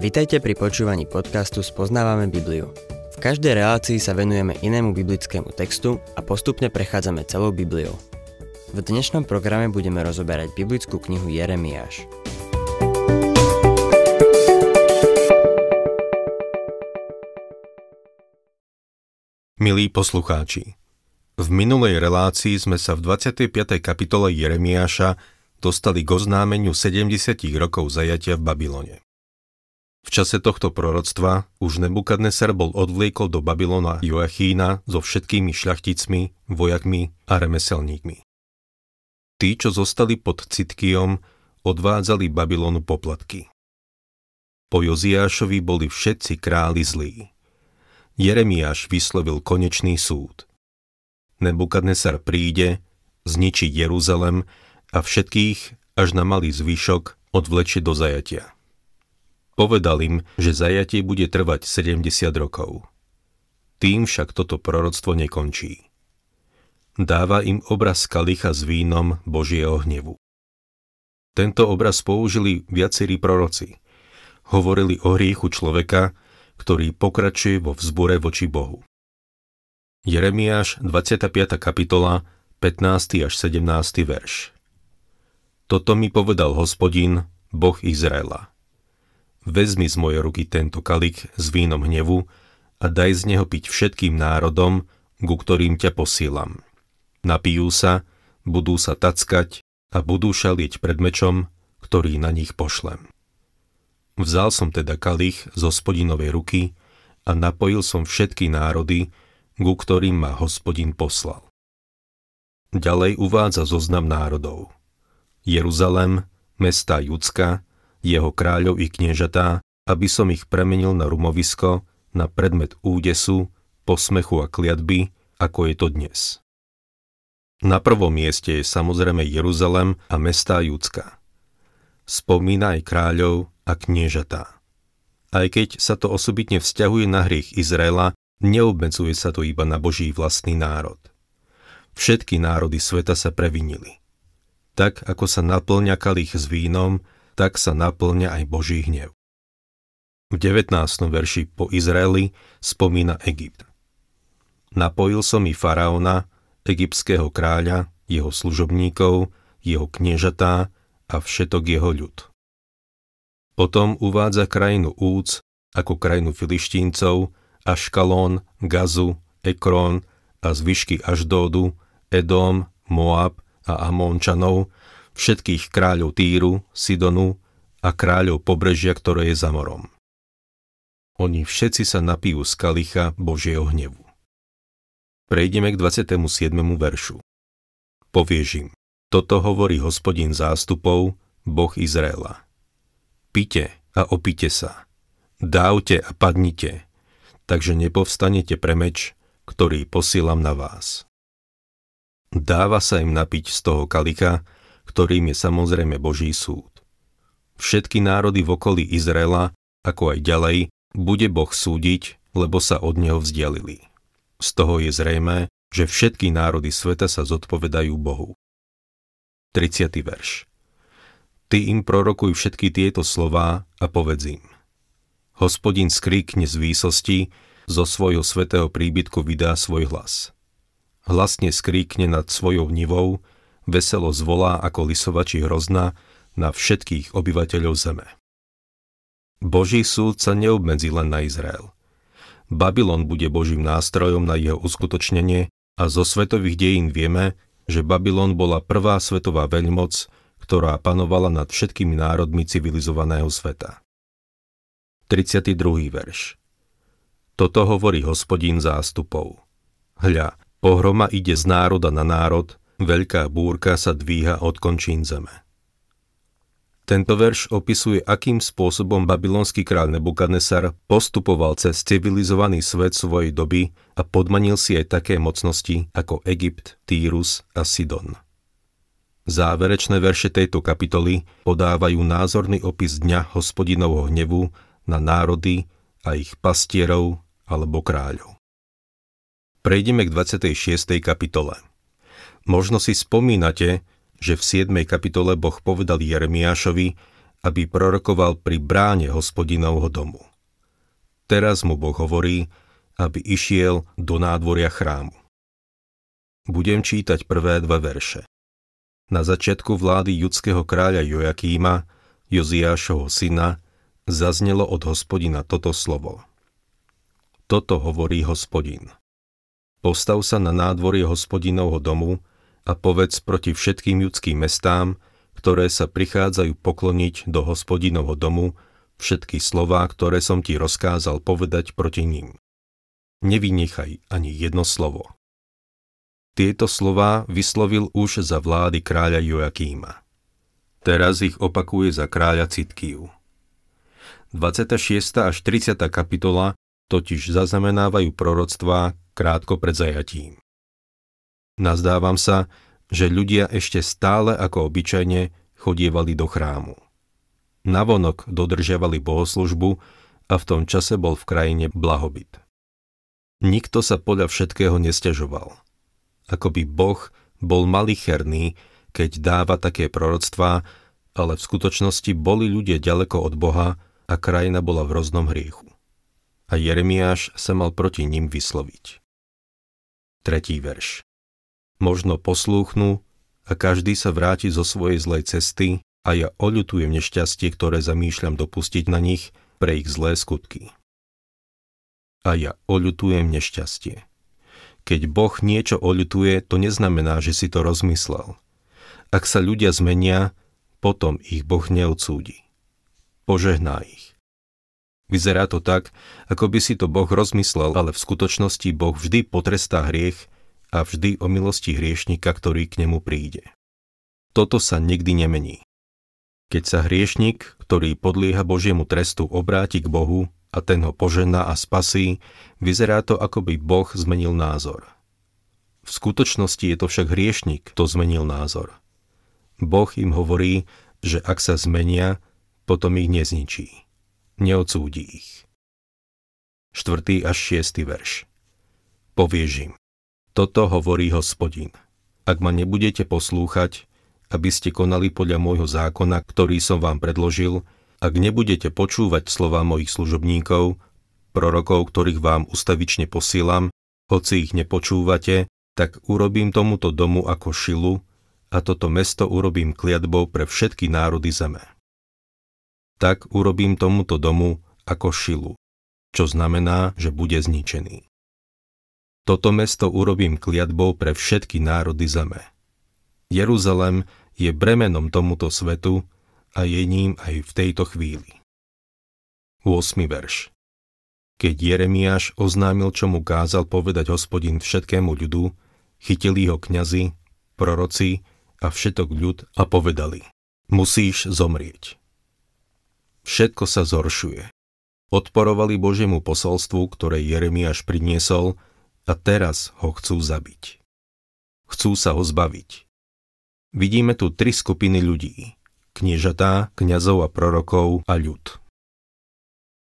Vitajte pri počúvaní podcastu Spoznávame Bibliu. V každej relácii sa venujeme inému biblickému textu a postupne prechádzame celou Bibliou. V dnešnom programe budeme rozoberať biblickú knihu Jeremiáš. Milí poslucháči, v minulej relácii sme sa v 25. kapitole Jeremiáša dostali k oznámeniu 70 rokov zajatia v Babylone. V čase tohto proroctva už Nebukadneser bol odvliekol do Babylona Joachína so všetkými šľachticmi, vojakmi a remeselníkmi. Tí, čo zostali pod Citkijom, odvádzali Babylonu poplatky. Po Joziášovi boli všetci králi zlí. Jeremiáš vyslovil konečný súd. Nebukadnesar príde, zničí Jeruzalem a všetkých až na malý zvyšok odvlečie do zajatia. Povedal im, že zajatie bude trvať 70 rokov. Tým však toto proroctvo nekončí. Dáva im obraz kalicha s vínom Božieho hnevu. Tento obraz použili viacerí proroci. Hovorili o hriechu človeka, ktorý pokračuje vo vzbure voči Bohu. Jeremiáš 25. kapitola 15. až 17. verš Toto mi povedal hospodin, Boh Izraela vezmi z mojej ruky tento kalich s vínom hnevu a daj z neho piť všetkým národom, ku ktorým ťa posílam. Napijú sa, budú sa tackať a budú šalieť pred mečom, ktorý na nich pošlem. Vzal som teda kalich z hospodinovej ruky a napojil som všetky národy, ku ktorým ma hospodin poslal. Ďalej uvádza zoznam národov. Jeruzalem, mesta Judska, jeho kráľov i kniežatá, aby som ich premenil na rumovisko, na predmet údesu, posmechu a kliatby, ako je to dnes. Na prvom mieste je samozrejme Jeruzalem a mestá Judska. Spomína aj kráľov a kniežatá. Aj keď sa to osobitne vzťahuje na hriech Izraela, neobmedzuje sa to iba na Boží vlastný národ. Všetky národy sveta sa previnili. Tak ako sa naplňa kalich s vínom, tak sa naplňa aj Boží hnev. V 19. verši po Izraeli spomína Egypt. Napojil som i faraona, egyptského kráľa, jeho služobníkov, jeho kniežatá a všetok jeho ľud. Potom uvádza krajinu Úc ako krajinu filištíncov, Aškalón, Gazu, Ekrón a zvyšky Aždódu, Edom, Moab a Amónčanov, všetkých kráľov Týru, Sidonu a kráľov pobrežia, ktoré je za morom. Oni všetci sa napijú z kalicha Božieho hnevu. Prejdeme k 27. veršu. Povieš im, toto hovorí hospodin zástupov, Boh Izraela. Pite a opite sa, dávte a padnite, takže nepovstanete pre meč, ktorý posielam na vás. Dáva sa im napiť z toho kalicha, ktorým je samozrejme Boží súd. Všetky národy v okolí Izraela, ako aj ďalej, bude Boh súdiť, lebo sa od neho vzdialili. Z toho je zrejmé, že všetky národy sveta sa zodpovedajú Bohu. 30. verš Ty im prorokuj všetky tieto slová a povedz im. Hospodin skríkne z výsosti, zo svojho svetého príbytku vydá svoj hlas. Hlasne skríkne nad svojou nivou, veselo zvolá ako lisovači hrozna na všetkých obyvateľov zeme. Boží súd sa neobmedzí len na Izrael. Babylon bude Božím nástrojom na jeho uskutočnenie a zo svetových dejín vieme, že Babylon bola prvá svetová veľmoc, ktorá panovala nad všetkými národmi civilizovaného sveta. 32. verš Toto hovorí hospodín zástupov. Hľa, pohroma ide z národa na národ, Veľká búrka sa dvíha od končín zeme. Tento verš opisuje, akým spôsobom babylonský kráľ Nebukadnesar postupoval cez civilizovaný svet svojej doby a podmanil si aj také mocnosti ako Egypt, Týrus a Sidon. Záverečné verše tejto kapitoly podávajú názorný opis dňa hospodinovho hnevu na národy a ich pastierov alebo kráľov. Prejdeme k 26. kapitole. Možno si spomínate, že v 7. kapitole Boh povedal Jeremiášovi, aby prorokoval pri bráne hospodinovho domu. Teraz mu Boh hovorí, aby išiel do nádvoria chrámu. Budem čítať prvé dve verše. Na začiatku vlády judského kráľa Jojakíma, Joziášovho syna, zaznelo od hospodina toto slovo. Toto hovorí hospodin. Postav sa na nádvorie hospodinovho domu a povedz proti všetkým judským mestám, ktoré sa prichádzajú pokloniť do hospodinovho domu, všetky slová, ktoré som ti rozkázal povedať proti ním. Nevynechaj ani jedno slovo. Tieto slová vyslovil už za vlády kráľa Joakíma. Teraz ich opakuje za kráľa Citkiu. 26. až 30. kapitola totiž zaznamenávajú proroctvá krátko pred zajatím. Nazdávam sa, že ľudia ešte stále ako obyčajne chodievali do chrámu. Navonok dodržiavali bohoslužbu a v tom čase bol v krajine blahobyt. Nikto sa podľa všetkého nestiažoval. Akoby Boh bol malicherný, keď dáva také proroctvá, ale v skutočnosti boli ľudia ďaleko od Boha a krajina bola v roznom hriechu. A Jeremiáš sa mal proti ním vysloviť. Tretí verš možno poslúchnu a každý sa vráti zo svojej zlej cesty a ja oľutujem nešťastie, ktoré zamýšľam dopustiť na nich pre ich zlé skutky. A ja oľutujem nešťastie. Keď Boh niečo oľutuje, to neznamená, že si to rozmyslel. Ak sa ľudia zmenia, potom ich Boh neodsúdi. Požehná ich. Vyzerá to tak, ako by si to Boh rozmyslel, ale v skutočnosti Boh vždy potrestá hriech a vždy o milosti hriešnika, ktorý k nemu príde. Toto sa nikdy nemení. Keď sa hriešnik, ktorý podlieha Božiemu trestu, obráti k Bohu a ten ho požená a spasí, vyzerá to, ako by Boh zmenil názor. V skutočnosti je to však hriešnik, kto zmenil názor. Boh im hovorí, že ak sa zmenia, potom ich nezničí. Neodsúdi ich. 4. až 6. verš. Povieš im, toto hovorí hospodin. Ak ma nebudete poslúchať, aby ste konali podľa môjho zákona, ktorý som vám predložil, ak nebudete počúvať slova mojich služobníkov, prorokov, ktorých vám ustavične posielam, hoci ich nepočúvate, tak urobím tomuto domu ako šilu a toto mesto urobím kliatbou pre všetky národy zeme. Tak urobím tomuto domu ako šilu, čo znamená, že bude zničený. Toto mesto urobím kliatbou pre všetky národy zeme. Jeruzalem je bremenom tomuto svetu a je ním aj v tejto chvíli. 8. verš Keď Jeremiáš oznámil, čo mu kázal povedať hospodin všetkému ľudu, chytili ho kňazi, proroci a všetok ľud a povedali Musíš zomrieť. Všetko sa zhoršuje. Odporovali Božiemu posolstvu, ktoré Jeremiáš priniesol a teraz ho chcú zabiť. Chcú sa ho zbaviť. Vidíme tu tri skupiny ľudí. Kniežatá, kňazov a prorokov a ľud.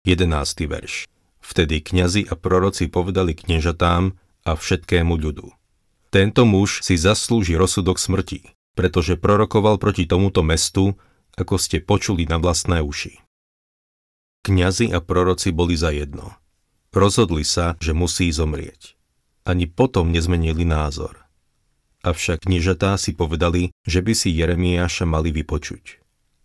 11. verš. Vtedy kňazi a proroci povedali kniežatám a všetkému ľudu. Tento muž si zaslúži rozsudok smrti, pretože prorokoval proti tomuto mestu, ako ste počuli na vlastné uši. Kňazi a proroci boli za jedno. Rozhodli sa, že musí zomrieť ani potom nezmenili názor. Avšak kniežatá si povedali, že by si Jeremiáša mali vypočuť.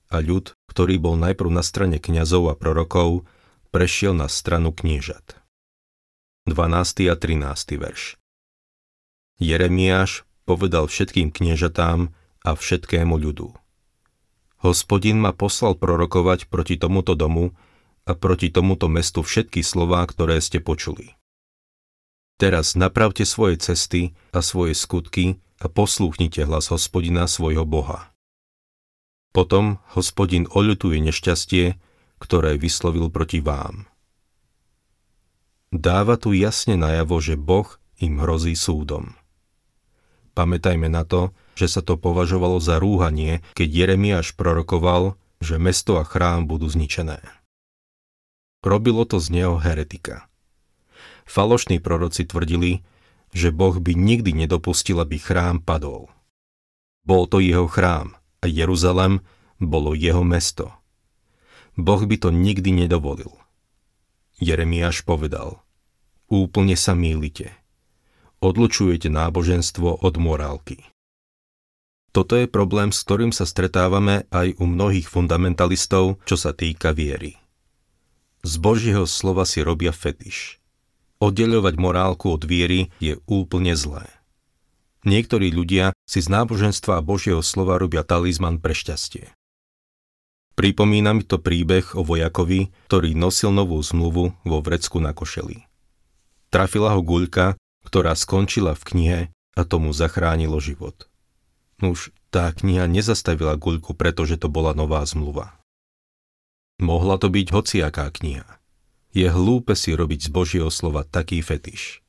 A ľud, ktorý bol najprv na strane kňazov a prorokov, prešiel na stranu kniežat. 12. a 13. verš Jeremiáš povedal všetkým kniežatám a všetkému ľudu. Hospodin ma poslal prorokovať proti tomuto domu a proti tomuto mestu všetky slová, ktoré ste počuli. Teraz napravte svoje cesty a svoje skutky a poslúchnite hlas hospodina svojho Boha. Potom hospodin oľutuje nešťastie, ktoré vyslovil proti vám. Dáva tu jasne najavo, že Boh im hrozí súdom. Pamätajme na to, že sa to považovalo za rúhanie, keď Jeremiáš prorokoval, že mesto a chrám budú zničené. Robilo to z neho heretika. Falošní proroci tvrdili, že Boh by nikdy nedopustil, aby chrám padol. Bol to jeho chrám a Jeruzalem bolo jeho mesto. Boh by to nikdy nedovolil. Jeremiáš povedal, úplne sa mýlite. Odlučujete náboženstvo od morálky. Toto je problém, s ktorým sa stretávame aj u mnohých fundamentalistov, čo sa týka viery. Z Božieho slova si robia fetiš. Oddeľovať morálku od viery je úplne zlé. Niektorí ľudia si z náboženstva a Božieho slova robia talizman pre šťastie. Pripomína mi to príbeh o vojakovi, ktorý nosil novú zmluvu vo vrecku na košeli. Trafila ho guľka, ktorá skončila v knihe a tomu zachránilo život. Nuž, tá kniha nezastavila guľku, pretože to bola nová zmluva. Mohla to byť hociaká kniha. Je hlúpe si robiť z Božieho slova taký fetiš.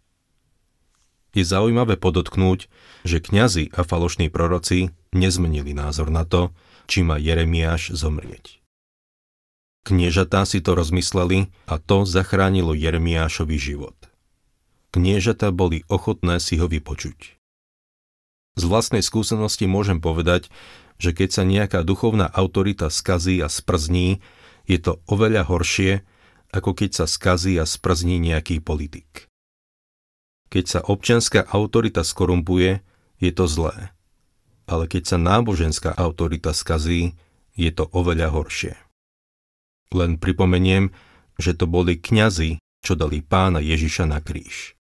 Je zaujímavé podotknúť, že kňazi a falošní proroci nezmenili názor na to, či má Jeremiáš zomrieť. Kniežatá si to rozmysleli a to zachránilo Jeremiášovi život. Kniežatá boli ochotné si ho vypočuť. Z vlastnej skúsenosti môžem povedať, že keď sa nejaká duchovná autorita skazí a sprzní, je to oveľa horšie, ako keď sa skazí a sprzní nejaký politik. Keď sa občianská autorita skorumpuje, je to zlé. Ale keď sa náboženská autorita skazí, je to oveľa horšie. Len pripomeniem, že to boli kňazi, čo dali pána Ježiša na kríž.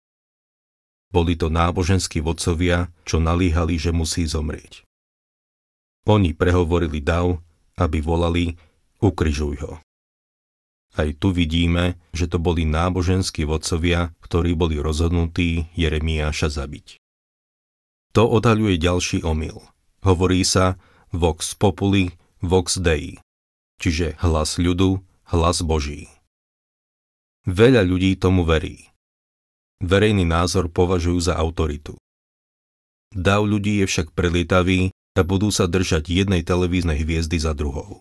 Boli to náboženskí vodcovia, čo nalíhali, že musí zomrieť. Oni prehovorili dav, aby volali ukryžuj ho. Aj tu vidíme, že to boli náboženskí vodcovia, ktorí boli rozhodnutí Jeremiáša zabiť. To odhaľuje ďalší omyl. Hovorí sa vox populi, vox dei, čiže hlas ľudu, hlas Boží. Veľa ľudí tomu verí verejný názor považujú za autoritu. Dav ľudí je však prelietavý a budú sa držať jednej televíznej hviezdy za druhou.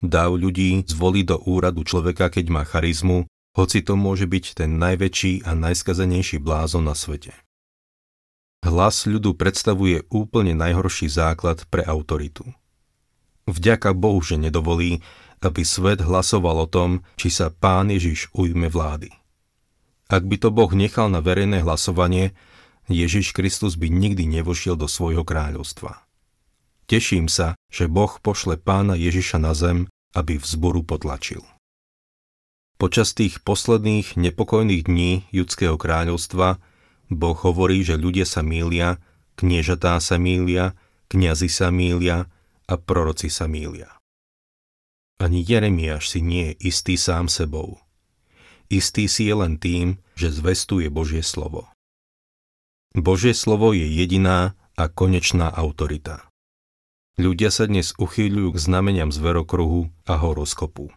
Dav ľudí zvolí do úradu človeka, keď má charizmu, hoci to môže byť ten najväčší a najskazanejší blázon na svete. Hlas ľudu predstavuje úplne najhorší základ pre autoritu. Vďaka Bohu, že nedovolí, aby svet hlasoval o tom, či sa pán Ježiš ujme vlády. Ak by to Boh nechal na verejné hlasovanie, Ježiš Kristus by nikdy nevošiel do svojho kráľovstva. Teším sa, že Boh pošle pána Ježiša na zem, aby vzboru potlačil. Počas tých posledných nepokojných dní judského kráľovstva Boh hovorí, že ľudia sa mília, kniežatá sa mília, kňazi sa mília a proroci sa mília. Ani Jeremiáš si nie je istý sám sebou – Istý si je len tým, že zvestuje Božie slovo. Božie slovo je jediná a konečná autorita. Ľudia sa dnes uchýľujú k znameniam zverokruhu a horoskopu.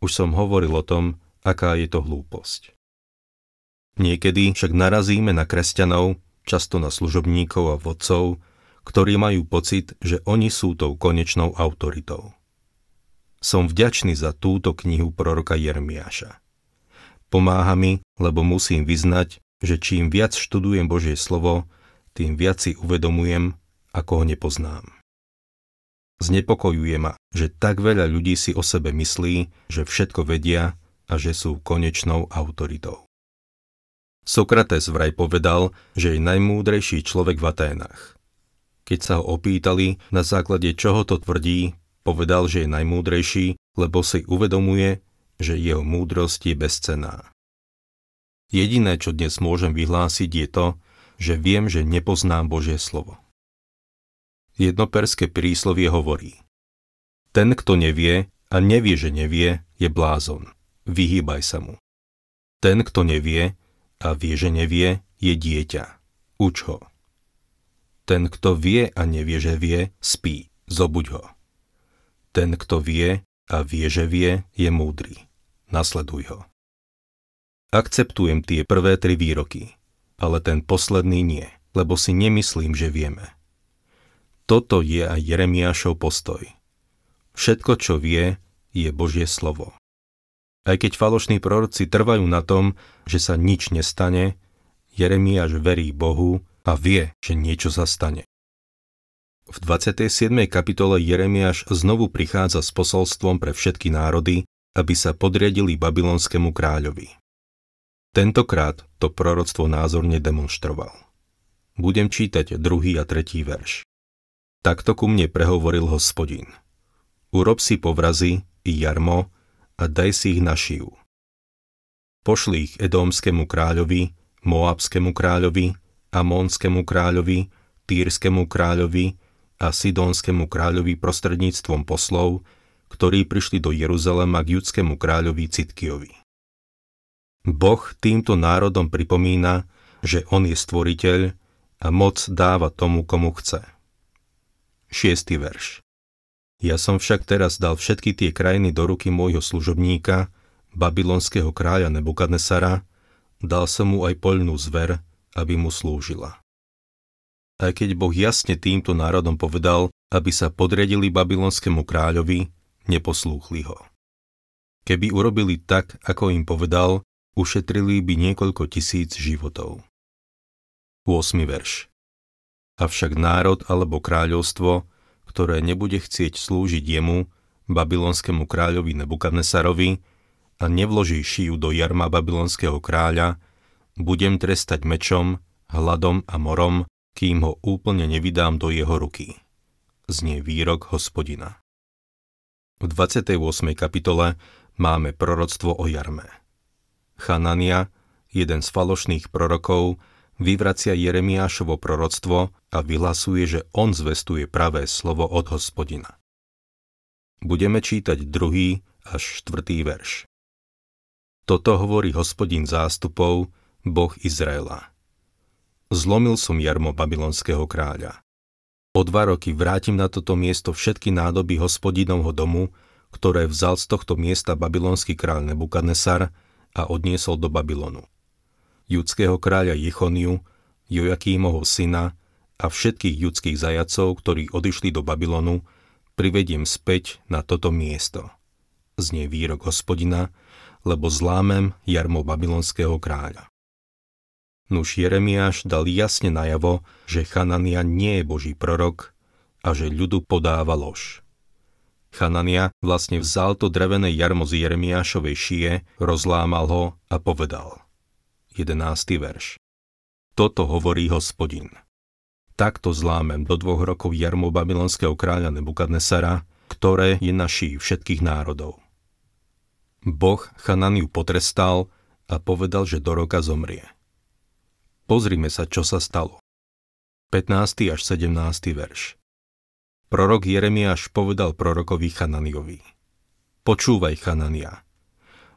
Už som hovoril o tom, aká je to hlúposť. Niekedy však narazíme na kresťanov, často na služobníkov a vodcov, ktorí majú pocit, že oni sú tou konečnou autoritou. Som vďačný za túto knihu proroka Jeremiáša. Pomáha mi, lebo musím vyznať, že čím viac študujem Božie slovo, tým viac si uvedomujem, ako ho nepoznám. Znepokojuje ma, že tak veľa ľudí si o sebe myslí, že všetko vedia a že sú konečnou autoritou. Sokrates vraj povedal, že je najmúdrejší človek v Aténach. Keď sa ho opýtali, na základe čoho to tvrdí, povedal, že je najmúdrejší, lebo si uvedomuje, že jeho múdrosť je bezcená. Jediné, čo dnes môžem vyhlásiť, je to, že viem, že nepoznám Božie slovo. Jedno perské príslovie hovorí Ten, kto nevie a nevie, že nevie, je blázon. Vyhýbaj sa mu. Ten, kto nevie a vie, že nevie, je dieťa. Uč ho. Ten, kto vie a nevie, že vie, spí. Zobuď ho. Ten, kto vie a vie, že vie, je múdry nasleduj ho. Akceptujem tie prvé tri výroky, ale ten posledný nie, lebo si nemyslím, že vieme. Toto je aj Jeremiášov postoj. Všetko, čo vie, je Božie slovo. Aj keď falošní proroci trvajú na tom, že sa nič nestane, Jeremiáš verí Bohu a vie, že niečo sa stane. V 27. kapitole Jeremiáš znovu prichádza s posolstvom pre všetky národy, aby sa podriadili babylonskému kráľovi. Tentokrát to proroctvo názorne demonstroval. Budem čítať druhý a tretí verš. Takto ku mne prehovoril hospodin. Urob si povrazy i jarmo a daj si ich na šiu. Pošli ich Edómskému kráľovi, Moabskému kráľovi, Amónskému kráľovi, Týrskému kráľovi a Sidonskému kráľovi prostredníctvom poslov, ktorí prišli do Jeruzalema k judskému kráľovi Citkiovi. Boh týmto národom pripomína, že On je stvoriteľ a moc dáva tomu, komu chce. 6. verš Ja som však teraz dal všetky tie krajiny do ruky môjho služobníka, babylonského kráľa Nebukadnesara, dal som mu aj poľnú zver, aby mu slúžila aj keď Boh jasne týmto národom povedal, aby sa podriadili babylonskému kráľovi, neposlúchli ho. Keby urobili tak, ako im povedal, ušetrili by niekoľko tisíc životov. 8. verš Avšak národ alebo kráľovstvo, ktoré nebude chcieť slúžiť jemu, babylonskému kráľovi Nebukadnesarovi, a nevloží šiju do jarma babylonského kráľa, budem trestať mečom, hladom a morom kým ho úplne nevydám do jeho ruky. Znie výrok hospodina. V 28. kapitole máme proroctvo o jarme. Chanania, jeden z falošných prorokov, vyvracia Jeremiášovo proroctvo a vyhlasuje, že on zvestuje pravé slovo od hospodina. Budeme čítať druhý až štvrtý verš. Toto hovorí hospodin zástupov, Boh Izraela zlomil som jarmo babylonského kráľa. O dva roky vrátim na toto miesto všetky nádoby hospodinovho domu, ktoré vzal z tohto miesta babylonský kráľ Nebukadnesar a odniesol do Babylonu. Judského kráľa Jechoniu, Jojakímovho syna a všetkých judských zajacov, ktorí odišli do Babylonu, privediem späť na toto miesto. Znie výrok hospodina, lebo zlámem jarmo babylonského kráľa. Nuž Jeremiáš dal jasne najavo, že Chanania nie je Boží prorok a že ľudu podáva lož. Chanania vlastne vzal to drevené jarmo z Jeremiášovej šie, rozlámal ho a povedal. 11. verš. Toto hovorí hospodin. Takto zlámem do dvoch rokov jarmo babylonského kráľa Nebukadnesara, ktoré je naší všetkých národov. Boh Chananiu potrestal a povedal, že do roka zomrie. Pozrime sa, čo sa stalo. 15. až 17. verš Prorok Jeremiáš povedal prorokovi Chananiovi. Počúvaj, Chanania.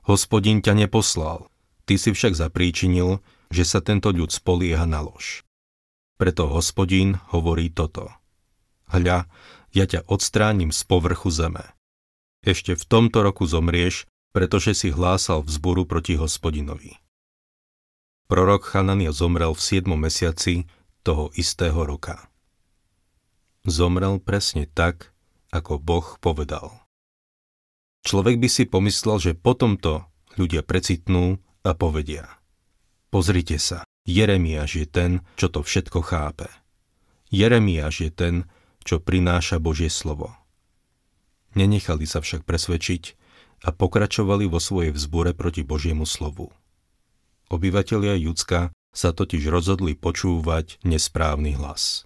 Hospodin ťa neposlal, ty si však zapríčinil, že sa tento ľud spolieha na lož. Preto hospodin hovorí toto. Hľa, ja ťa odstránim z povrchu zeme. Ešte v tomto roku zomrieš, pretože si hlásal vzboru proti hospodinovi. Prorok Chanania zomrel v 7. mesiaci toho istého roka. Zomrel presne tak, ako Boh povedal. Človek by si pomyslel, že potom to ľudia precitnú a povedia. Pozrite sa, Jeremiáš je ten, čo to všetko chápe. Jeremiáš je ten, čo prináša Božie slovo. Nenechali sa však presvedčiť a pokračovali vo svojej vzbure proti Božiemu slovu. Obyvatelia Judska sa totiž rozhodli počúvať nesprávny hlas.